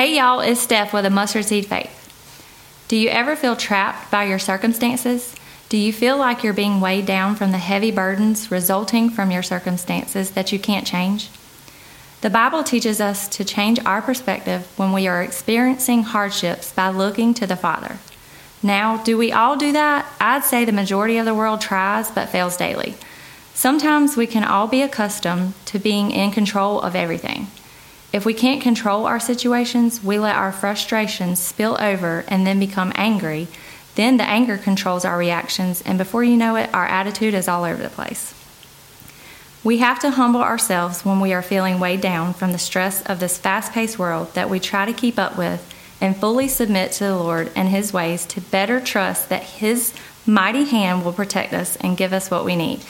Hey y'all, it's Steph with a mustard seed faith. Do you ever feel trapped by your circumstances? Do you feel like you're being weighed down from the heavy burdens resulting from your circumstances that you can't change? The Bible teaches us to change our perspective when we are experiencing hardships by looking to the Father. Now, do we all do that? I'd say the majority of the world tries but fails daily. Sometimes we can all be accustomed to being in control of everything. If we can't control our situations, we let our frustrations spill over and then become angry. Then the anger controls our reactions, and before you know it, our attitude is all over the place. We have to humble ourselves when we are feeling weighed down from the stress of this fast paced world that we try to keep up with and fully submit to the Lord and His ways to better trust that His mighty hand will protect us and give us what we need,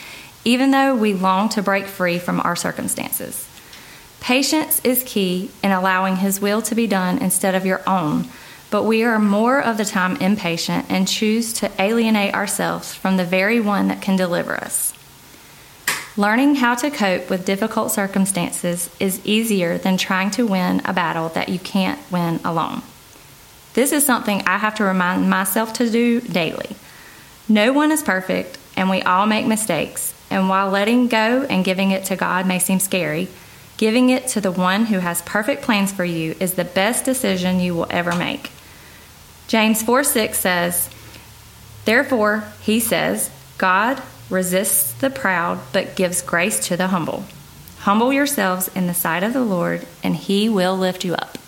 even though we long to break free from our circumstances. Patience is key in allowing His will to be done instead of your own, but we are more of the time impatient and choose to alienate ourselves from the very one that can deliver us. Learning how to cope with difficult circumstances is easier than trying to win a battle that you can't win alone. This is something I have to remind myself to do daily. No one is perfect, and we all make mistakes. And while letting go and giving it to God may seem scary, giving it to the one who has perfect plans for you is the best decision you will ever make. James 4 6 says, Therefore, he says, God resists the proud, but gives grace to the humble. Humble yourselves in the sight of the Lord, and he will lift you up.